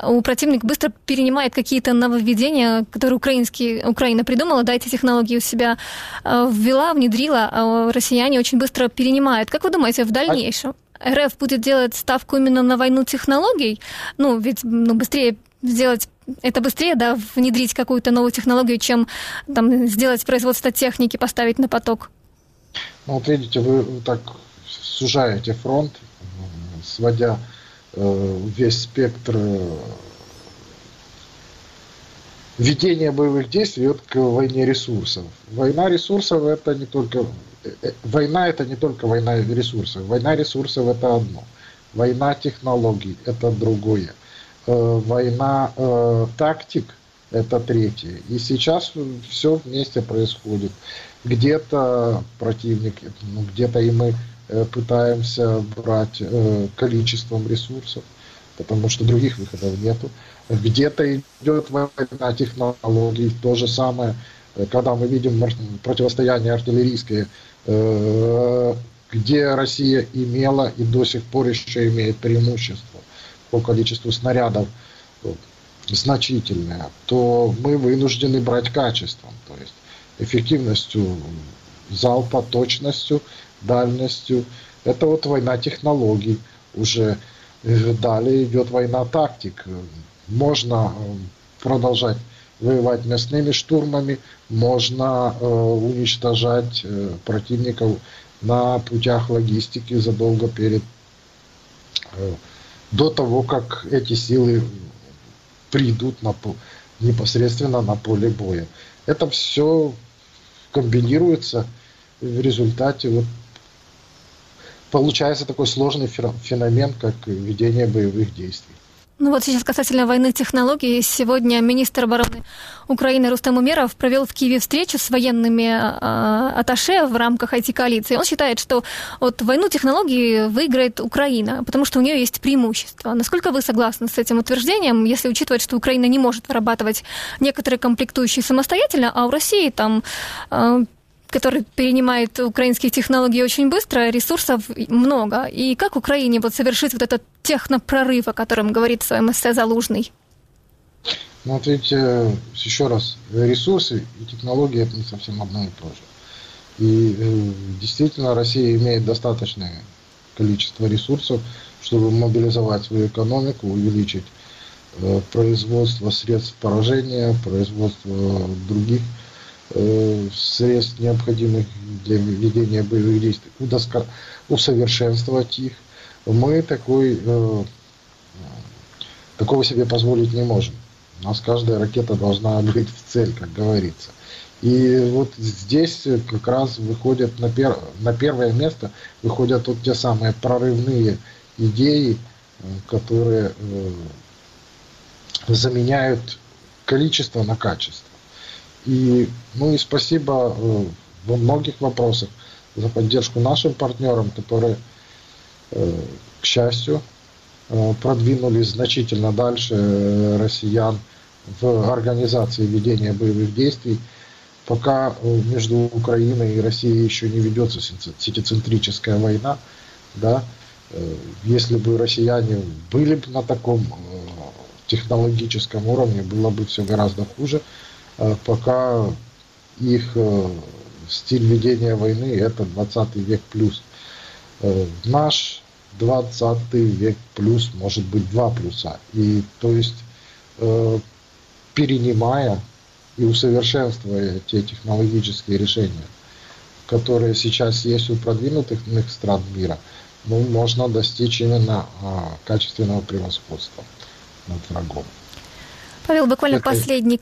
У противник быстро перенимает какие-то нововведения, которые украинские, Украина придумала, да, эти технологии у себя э, ввела, внедрила, а россияне очень быстро перенимают. Как вы думаете, в дальнейшем? РФ будет делать ставку именно на войну технологий, ну, ведь ну, быстрее сделать это быстрее, да, внедрить какую-то новую технологию, чем там, сделать производство техники, поставить на поток? Ну, вот видите, вы так сужаете фронт, сводя э, весь спектр э, ведения боевых действий вот к войне ресурсов. Война ресурсов это не только э, э, война это не только война ресурсов. Война ресурсов это одно. Война технологий это другое. Э, война э, тактик – это третье. И сейчас все вместе происходит. Где-то противник, ну, где-то и мы э, пытаемся брать количеством ресурсов, потому что других выходов нету. Где-то идет война технологий, то же самое, когда мы видим противостояние артиллерийское, где Россия имела и до сих пор еще имеет преимущество по количеству снарядов э, значительное, то мы вынуждены брать качеством, то есть эффективностью залпа, точностью, дальностью. Это вот война технологий уже. Э, далее идет война тактик. Можно э, продолжать воевать мясными штурмами, можно э, уничтожать э, противников на путях логистики задолго перед э, до того, как эти силы придут на, непосредственно на поле боя. Это все комбинируется в результате вот получается такой сложный феномен, как ведение боевых действий. Ну вот сейчас касательно войны технологий. Сегодня министр обороны Украины Рустам Умеров провел в Киеве встречу с военными э, аташе в рамках IT-коалиции. Он считает, что вот войну технологий выиграет Украина, потому что у нее есть преимущество. Насколько вы согласны с этим утверждением, если учитывать, что Украина не может вырабатывать некоторые комплектующие самостоятельно, а у России там э, который перенимает украинские технологии очень быстро, ресурсов много. И как Украине вот совершить вот этот технопрорыв, о котором говорит в своем эссе Залужный? Ну, вот видите, еще раз, ресурсы и технологии это не совсем одно и то же. И э, действительно Россия имеет достаточное количество ресурсов, чтобы мобилизовать свою экономику, увеличить э, производство средств поражения, производство других средств, необходимых для ведения боевых действий, удоска... усовершенствовать их, мы такой, э, такого себе позволить не можем. У нас каждая ракета должна быть в цель, как говорится. И вот здесь как раз выходят на, пер... на первое место выходят вот те самые прорывные идеи, э, которые э, заменяют количество на качество. И, ну и спасибо э, во многих вопросах за поддержку нашим партнерам, которые, э, к счастью, э, продвинулись значительно дальше россиян в организации ведения боевых действий. Пока между Украиной и Россией еще не ведется сетицентрическая война, да, если бы россияне были бы на таком технологическом уровне, было бы все гораздо хуже. А пока их э, стиль ведения войны это 20 век плюс. Э, наш 20 век плюс может быть два плюса. И то есть э, перенимая и усовершенствуя те технологические решения, которые сейчас есть у продвинутых стран мира, ну, можно достичь именно а, качественного превосходства над врагом. Павел, буквально это... последний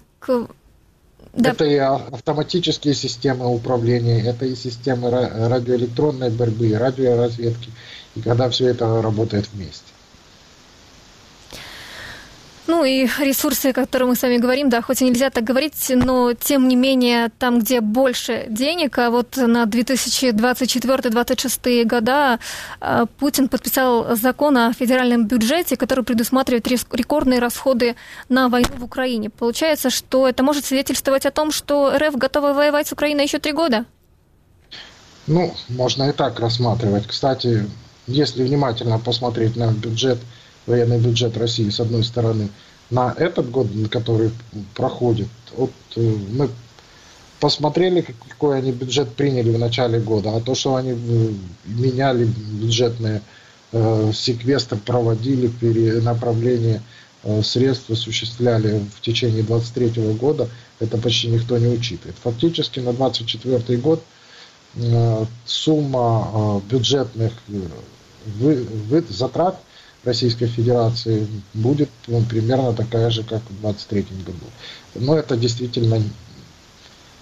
да. Это и автоматические системы управления, это и системы радиоэлектронной борьбы, радиоразведки, и когда все это работает вместе. Ну и ресурсы, о которых мы с вами говорим, да, хоть и нельзя так говорить, но тем не менее там, где больше денег, а вот на 2024-2026 года а, Путин подписал закон о федеральном бюджете, который предусматривает рекордные расходы на войну в Украине. Получается, что это может свидетельствовать о том, что РФ готова воевать с Украиной еще три года? Ну, можно и так рассматривать. Кстати, если внимательно посмотреть на бюджет военный бюджет России, с одной стороны, на этот год, который проходит, вот э, мы посмотрели, какой они бюджет приняли в начале года, а то, что они э, меняли бюджетные э, секвестр, проводили перенаправление э, средств, осуществляли в течение 23 года, это почти никто не учитывает. Фактически на 24 год э, сумма э, бюджетных э, вы, вы, затрат – Российской Федерации будет ну, примерно такая же, как в 2023 году. Но это действительно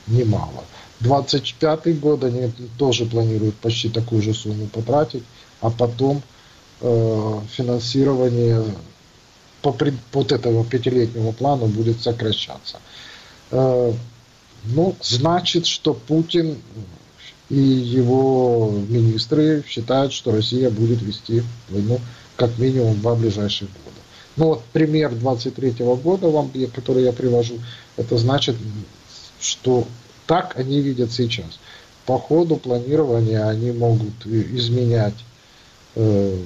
немало. 25 год они тоже планируют почти такую же сумму потратить, а потом э, финансирование по вот этого пятилетнего плана будет сокращаться. Э, ну, значит, что Путин и его министры считают, что Россия будет вести войну как минимум два ближайших года. Ну вот пример 23 года, вам, который я привожу, это значит, что так они видят сейчас. По ходу планирования они могут изменять э,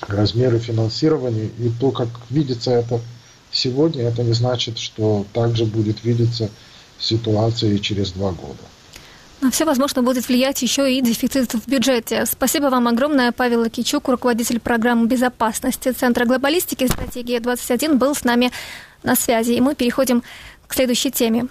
размеры финансирования, и то, как видится это сегодня, это не значит, что также будет видеться ситуация и через два года. На все, возможно, будет влиять еще и дефицит в бюджете. Спасибо вам огромное. Павел Лакичук, руководитель программы безопасности Центра глобалистики «Стратегия-21» был с нами на связи. И мы переходим к следующей теме.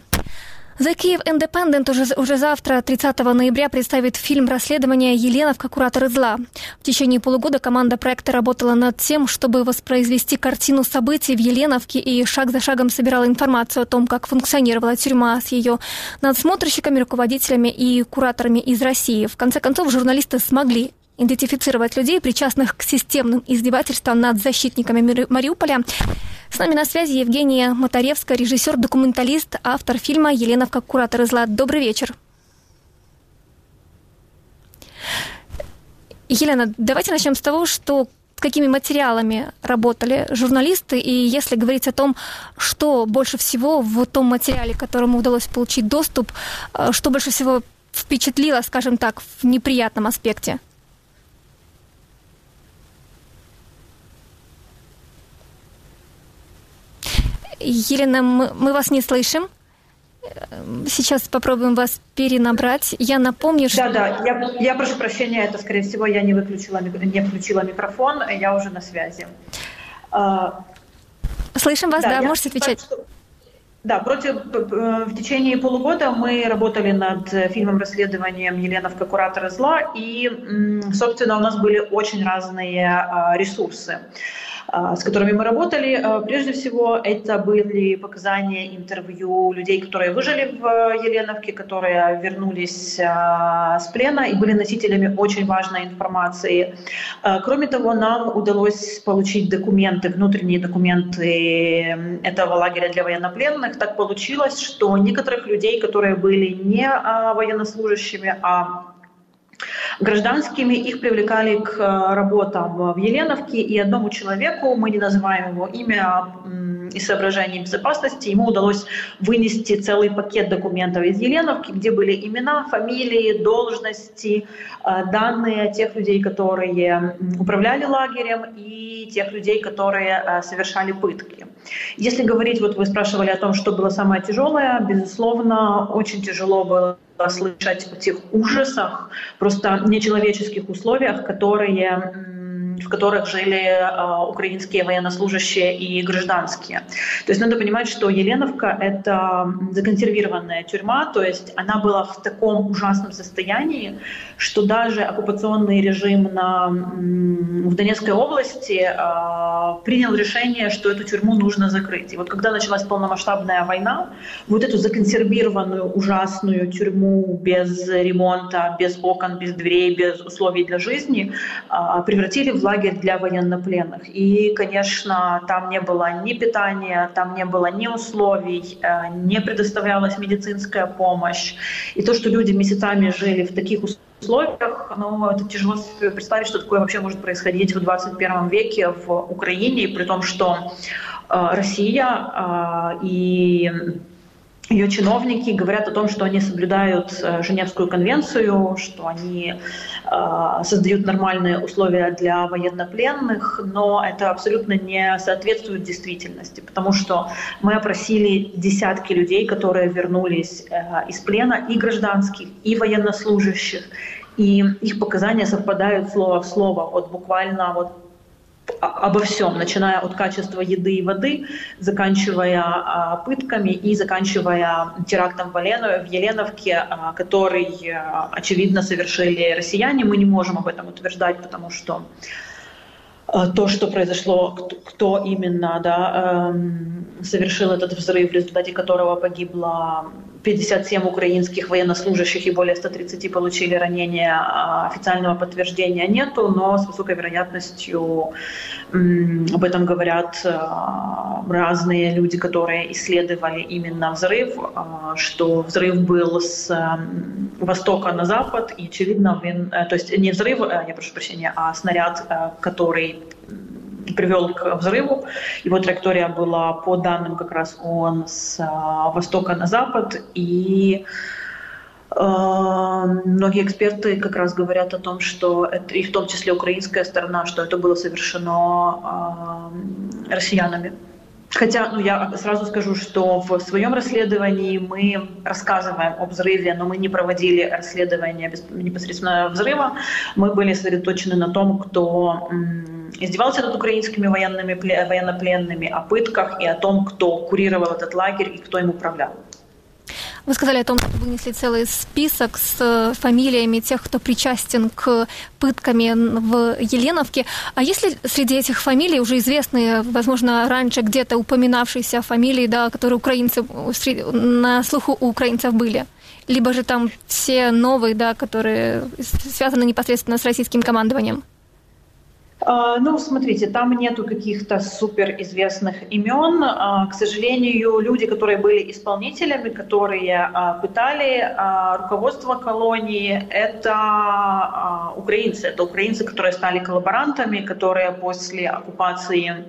The Kiev Independent уже, уже завтра, 30 ноября, представит фильм расследования «Еленовка. Куратор зла». В течение полугода команда проекта работала над тем, чтобы воспроизвести картину событий в Еленовке и шаг за шагом собирала информацию о том, как функционировала тюрьма с ее надсмотрщиками, руководителями и кураторами из России. В конце концов, журналисты смогли идентифицировать людей, причастных к системным издевательствам над защитниками Мариуполя. С нами на связи Евгения Моторевская, режиссер-документалист, автор фильма «Еленовка. Куратор зла». Добрый вечер. Елена, давайте начнем с того, что какими материалами работали журналисты, и если говорить о том, что больше всего в том материале, к которому удалось получить доступ, э, что больше всего впечатлило, скажем так, в неприятном аспекте? Елена, мы, мы вас не слышим. Сейчас попробуем вас перенабрать. Я напомню, что... Да, да, я, я прошу прощения, это, скорее всего, я не выключила, не включила микрофон, я уже на связи. А, Слышим вас, да, да можете отвечать. Что... Да, против, в течение полугода мы работали над фильмом расследованием Еленовка «Куратора зла», и, собственно, у нас были очень разные а, ресурсы. А, с которыми мы работали. А, прежде всего, это были показания, интервью людей, которые выжили в Еленовке, которые вернулись а, с плена и были носителями очень важной информации. Кроме того, нам удалось получить документы, внутренние документы этого лагеря для военнопленных. Так получилось, что некоторых людей, которые были не военнослужащими, а гражданскими. Их привлекали к э, работам в Еленовке, и одному человеку, мы не называем его имя из соображений безопасности, ему удалось вынести целый пакет документов из Еленовки, где были имена, фамилии, должности, э, данные тех людей, которые управляли лагерем, и тех людей, которые э, совершали пытки. Если говорить, вот вы спрашивали о том, что было самое тяжелое, безусловно, очень тяжело было слышать о тех ужасах, просто нечеловеческих условиях, которые в которых жили э, украинские военнослужащие и гражданские. То есть надо понимать, что Еленовка — это законсервированная тюрьма, то есть она была в таком ужасном состоянии, что даже оккупационный режим на, в Донецкой области э, принял решение, что эту тюрьму нужно закрыть. И вот когда началась полномасштабная война, вот эту законсервированную ужасную тюрьму без ремонта, без окон, без дверей, без условий для жизни э, превратили в лагерь для военнопленных. И, конечно, там не было ни питания, там не было ни условий, э, не предоставлялась медицинская помощь. И то, что люди месяцами жили в таких условиях, ну, это тяжело представить, что такое вообще может происходить в 21 веке в Украине, при том, что э, Россия э, и ее чиновники говорят о том, что они соблюдают Женевскую конвенцию, что они создают нормальные условия для военнопленных, но это абсолютно не соответствует действительности, потому что мы опросили десятки людей, которые вернулись э, из плена, и гражданских, и военнослужащих, и их показания совпадают слово в слово, вот буквально вот обо всем, начиная от качества еды и воды, заканчивая а, пытками и заканчивая терактом в, Еленовке, а, который, а, очевидно, совершили россияне. Мы не можем об этом утверждать, потому что то, что произошло, кто именно да, эм, совершил этот взрыв, в результате которого погибло 57 украинских военнослужащих и более 130 получили ранения, а, официального подтверждения нету, но с высокой вероятностью об этом говорят а, разные люди, которые исследовали именно взрыв, что взрыв был с востока на запад, и очевидно, э, то есть не взрыв, э, я прошу прощения, а снаряд, э, который привел к взрыву. Его траектория была, по данным как раз ООН, с а, востока на запад. И а, Многие эксперты как раз говорят о том, что это, и в том числе украинская сторона, что это было совершено э, россиянами. Хотя, ну, я сразу скажу, что в своем расследовании мы рассказываем об взрыве, но мы не проводили расследование непосредственно взрыва. Мы были сосредоточены на том, кто издевался над украинскими военными, военнопленными, о пытках и о том, кто курировал этот лагерь и кто им управлял. Вы сказали о том, что вынесли целый список с э, фамилиями тех, кто причастен к пытками в Еленовке. А если среди этих фамилий уже известные, возможно, раньше где-то упоминавшиеся фамилии, да, которые украинцы, на слуху у украинцев были? Либо же там все новые, да, которые связаны непосредственно с российским командованием? А, ну, смотрите, там нету каких-то суперизвестных имен. А, к сожалению, люди, которые были исполнителями, которые а, пытали руководство колонии, это украинцы. Это украинцы, которые стали коллаборантами, которые после оккупации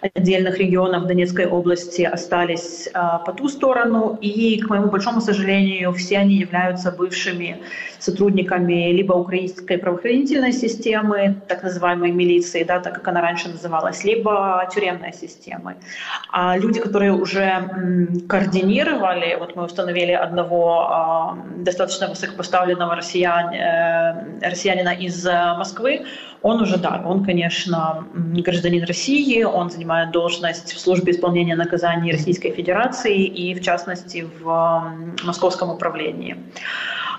отдельных регионов Донецкой области остались по ту сторону. И, к моему большому сожалению, все они являются бывшими сотрудниками либо украинской правоохранительной системы, так называемой милиции, да, так как она раньше называлась, либо тюремной системы. А люди, которые уже координировали, вот мы установили одного э, достаточно высокопоставленного россиян, э, россиянина из Москвы, он уже, да, он, конечно, гражданин России, он занимает должность в службе исполнения наказаний Российской Федерации и, в частности, в московском управлении.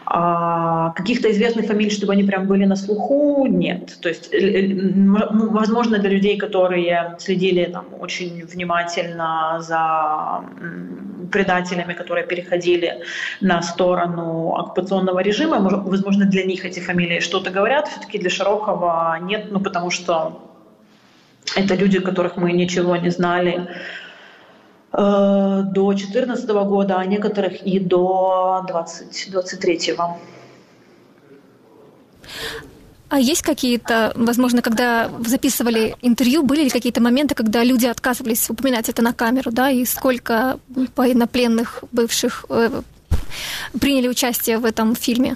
А каких-то известных фамилий, чтобы они прям были на слуху, нет. То есть, ну, возможно, для людей, которые следили там, очень внимательно за предателями, которые переходили на сторону оккупационного режима, возможно, для них эти фамилии что-то говорят, все-таки для Широкого нет, ну потому что это люди, которых мы ничего не знали. Э, до 2014 года, а некоторых и до 2023. А есть какие-то, возможно, когда записывали интервью, были ли какие-то моменты, когда люди отказывались упоминать это на камеру, да, и сколько военнопленных бывших э, приняли участие в этом фильме?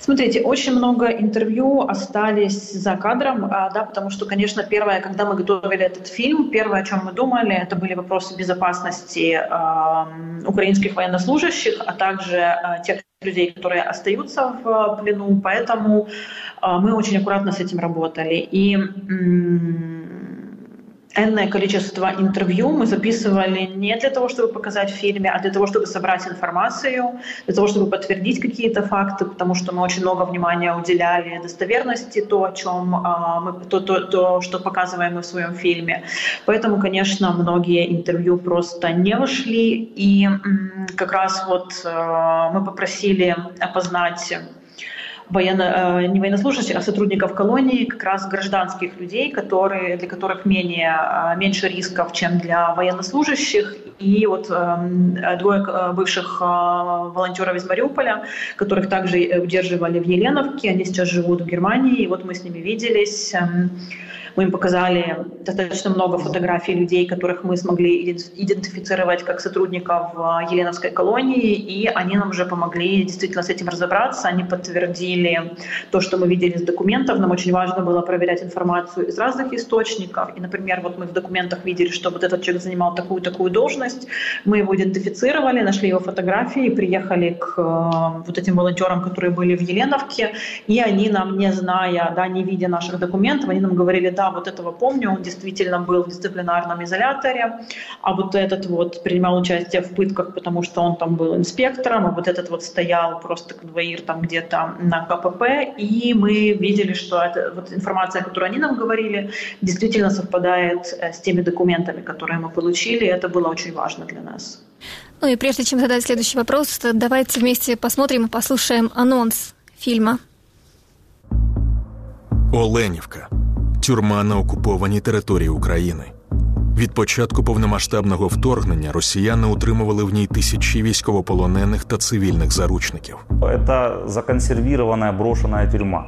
Смотрите, очень много интервью остались за кадром, а, да, потому что, конечно, первое, когда мы готовили этот фильм, первое, о чем мы думали, это были вопросы безопасности э, украинских военнослужащих, а также э, тех людей, которые остаются в плену. Поэтому э, мы очень аккуратно с этим работали. И энное количество интервью мы записывали не для того, чтобы показать в фильме, а для того, чтобы собрать информацию, для того, чтобы подтвердить какие-то факты, потому что мы очень много внимания уделяли достоверности, то, о чем а, мы, то, то, то, что показываем мы в своем фильме. Поэтому, конечно, многие интервью просто не вошли, и как раз вот а, мы попросили опознать военно, не военнослужащих, а сотрудников колонии, как раз гражданских людей, которые, для которых менее, меньше рисков, чем для военнослужащих. И вот двое бывших волонтеров из Мариуполя, которых также удерживали в Еленовке, они сейчас живут в Германии, и вот мы с ними виделись. Мы им показали достаточно много фотографий людей, которых мы смогли идентифицировать как сотрудников Еленовской колонии, и они нам уже помогли действительно с этим разобраться. Они подтвердили то, что мы видели из документов. Нам очень важно было проверять информацию из разных источников. И, например, вот мы в документах видели, что вот этот человек занимал такую-такую должность. Мы его идентифицировали, нашли его фотографии, приехали к э, вот этим волонтерам, которые были в Еленовке, и они нам, не зная, да, не видя наших документов, они нам говорили, да, вот этого помню, он действительно был в дисциплинарном изоляторе, а вот этот вот принимал участие в пытках, потому что он там был инспектором, а вот этот вот стоял просто конвоир там где-то на КПП, и мы видели, что это, вот информация, которую они нам говорили, действительно совпадает э, с теми документами, которые мы получили, и это было очень важно для нас. Ну и прежде чем задать следующий вопрос, давайте вместе посмотрим и послушаем анонс фильма. Оленівка тюрма на окупованій території України. Від початку повномасштабного вторгнення росіяни утримували в ній тисячі військовополонених та цивільних заручників. Це законсервірована брошена тюрма.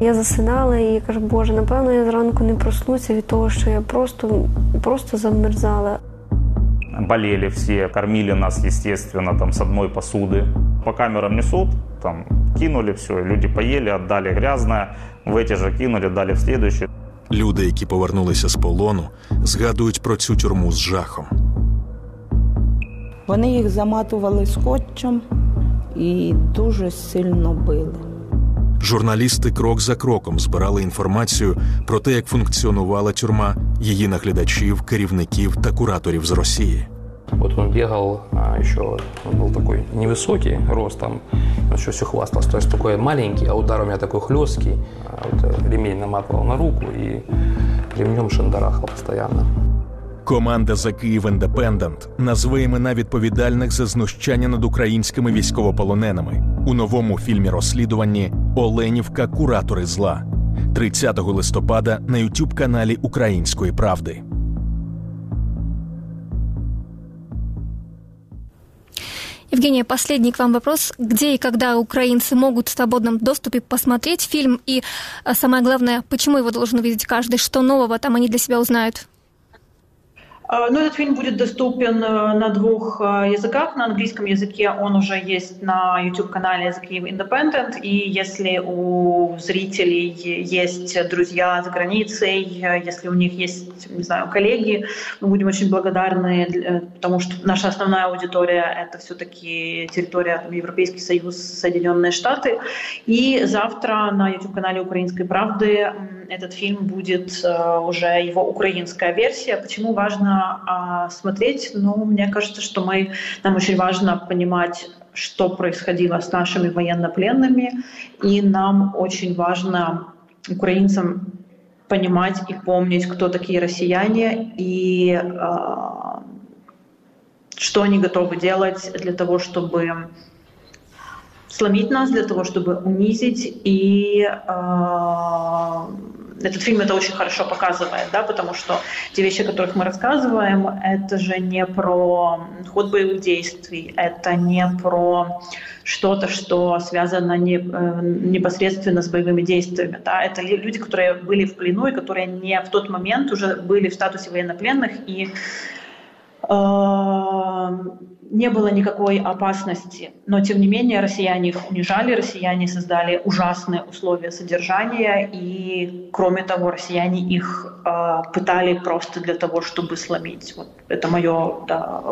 Я засинала і кажу, Боже, напевно, я зранку не проснуся від того, що я просто, просто замерзала. Болели все, кормили нас, естественно, там с одной посуды. По камерам несут, там кинули все, люди поели, отдали грязное, в эти же кинули, дали в следующий. Люди, які повернулися з полону, згадують про цю тюрму з жахом. Вони їх заматували скотчем і дуже сильно били. Журналісти крок за кроком збирали інформацію про те, як функціонувала тюрма, її наглядачів, керівників та кураторів з Росії. Вот он бегал, а еще он был такой невысокий ростом, он еще все хвастался. То есть такой маленький, а удар у меня такой хлесткий. А вот ремень наматывал на руку и ремнем шандарахал постоянно. Команда за Київ Індепендент назве імена відповідальних за знущання над українськими військовополоненими у новому фільмі розслідуванні Оленівка Куратори зла 30 листопада на youtube каналі Української правди. Евгения, последний к вам вопрос. Где и когда украинцы могут в свободном доступе посмотреть фильм? И а, самое главное, почему его должен увидеть каждый? Что нового там они для себя узнают? А, ну, этот фильм будет доступен э, на двух э, языках. На английском языке он уже есть на YouTube-канале The Kyiv Independent. И если у зрителей есть друзья за границей, э, если у них есть, не знаю, коллеги, мы будем очень благодарны, потому что наша основная аудитория — это все-таки территория там, Европейский Союз, Соединенные Штаты. И завтра на YouTube-канале «Украинской правды» этот фильм будет уже его украинская версия. Почему важно а, смотреть. Но мне кажется, что мы, нам очень важно понимать, что происходило с нашими военнопленными, и нам очень важно украинцам понимать и помнить, кто такие россияне и э, что они готовы делать для того, чтобы сломить нас, для того, чтобы унизить и э, этот фильм это очень хорошо показывает, да, потому что те вещи, о которых мы рассказываем, это же не про ход боевых действий, это не про что-то, что связано не, э, непосредственно с боевыми действиями. Да? Это люди, которые были в плену и которые не в тот момент уже были в статусе военнопленных и не было никакой опасности, но тем не менее россияне их унижали, россияне создали ужасные условия содержания, и кроме того, россияне их э, пытали просто для того, чтобы сломить. Вот это мое да,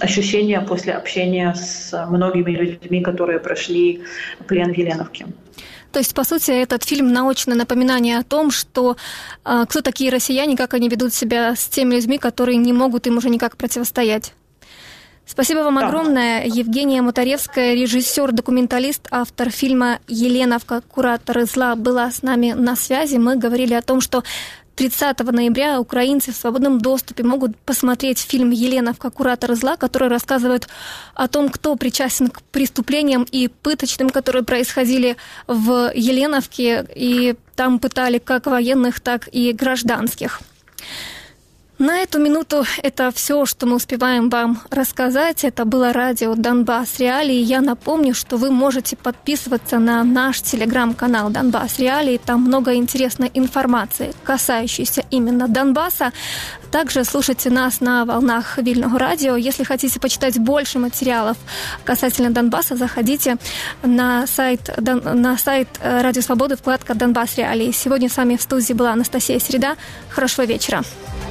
ощущение после общения с многими людьми, которые прошли плен в Еленовке. То есть, по сути, этот фильм научное напоминание о том, что э, кто такие россияне, как они ведут себя с теми людьми, которые не могут им уже никак противостоять. Спасибо вам да. огромное. Евгения Мутаревская, режиссер, документалист, автор фильма «Еленовка. Кураторы зла» была с нами на связи. Мы говорили о том, что 30 ноября украинцы в свободном доступе могут посмотреть фильм «Еленовка. Куратор зла», который рассказывает о том, кто причастен к преступлениям и пыточным, которые происходили в Еленовке, и там пытали как военных, так и гражданских. На эту минуту это все, что мы успеваем вам рассказать. Это было радио Донбасс Реалии. Я напомню, что вы можете подписываться на наш телеграм-канал Донбасс Реалии. Там много интересной информации, касающейся именно Донбасса. Также слушайте нас на волнах Вильного радио. Если хотите почитать больше материалов касательно Донбасса, заходите на сайт, на сайт э, Радио Свободы, вкладка Донбасс Реалии. Сегодня с вами в студии была Анастасия Среда. Хорошего вечера.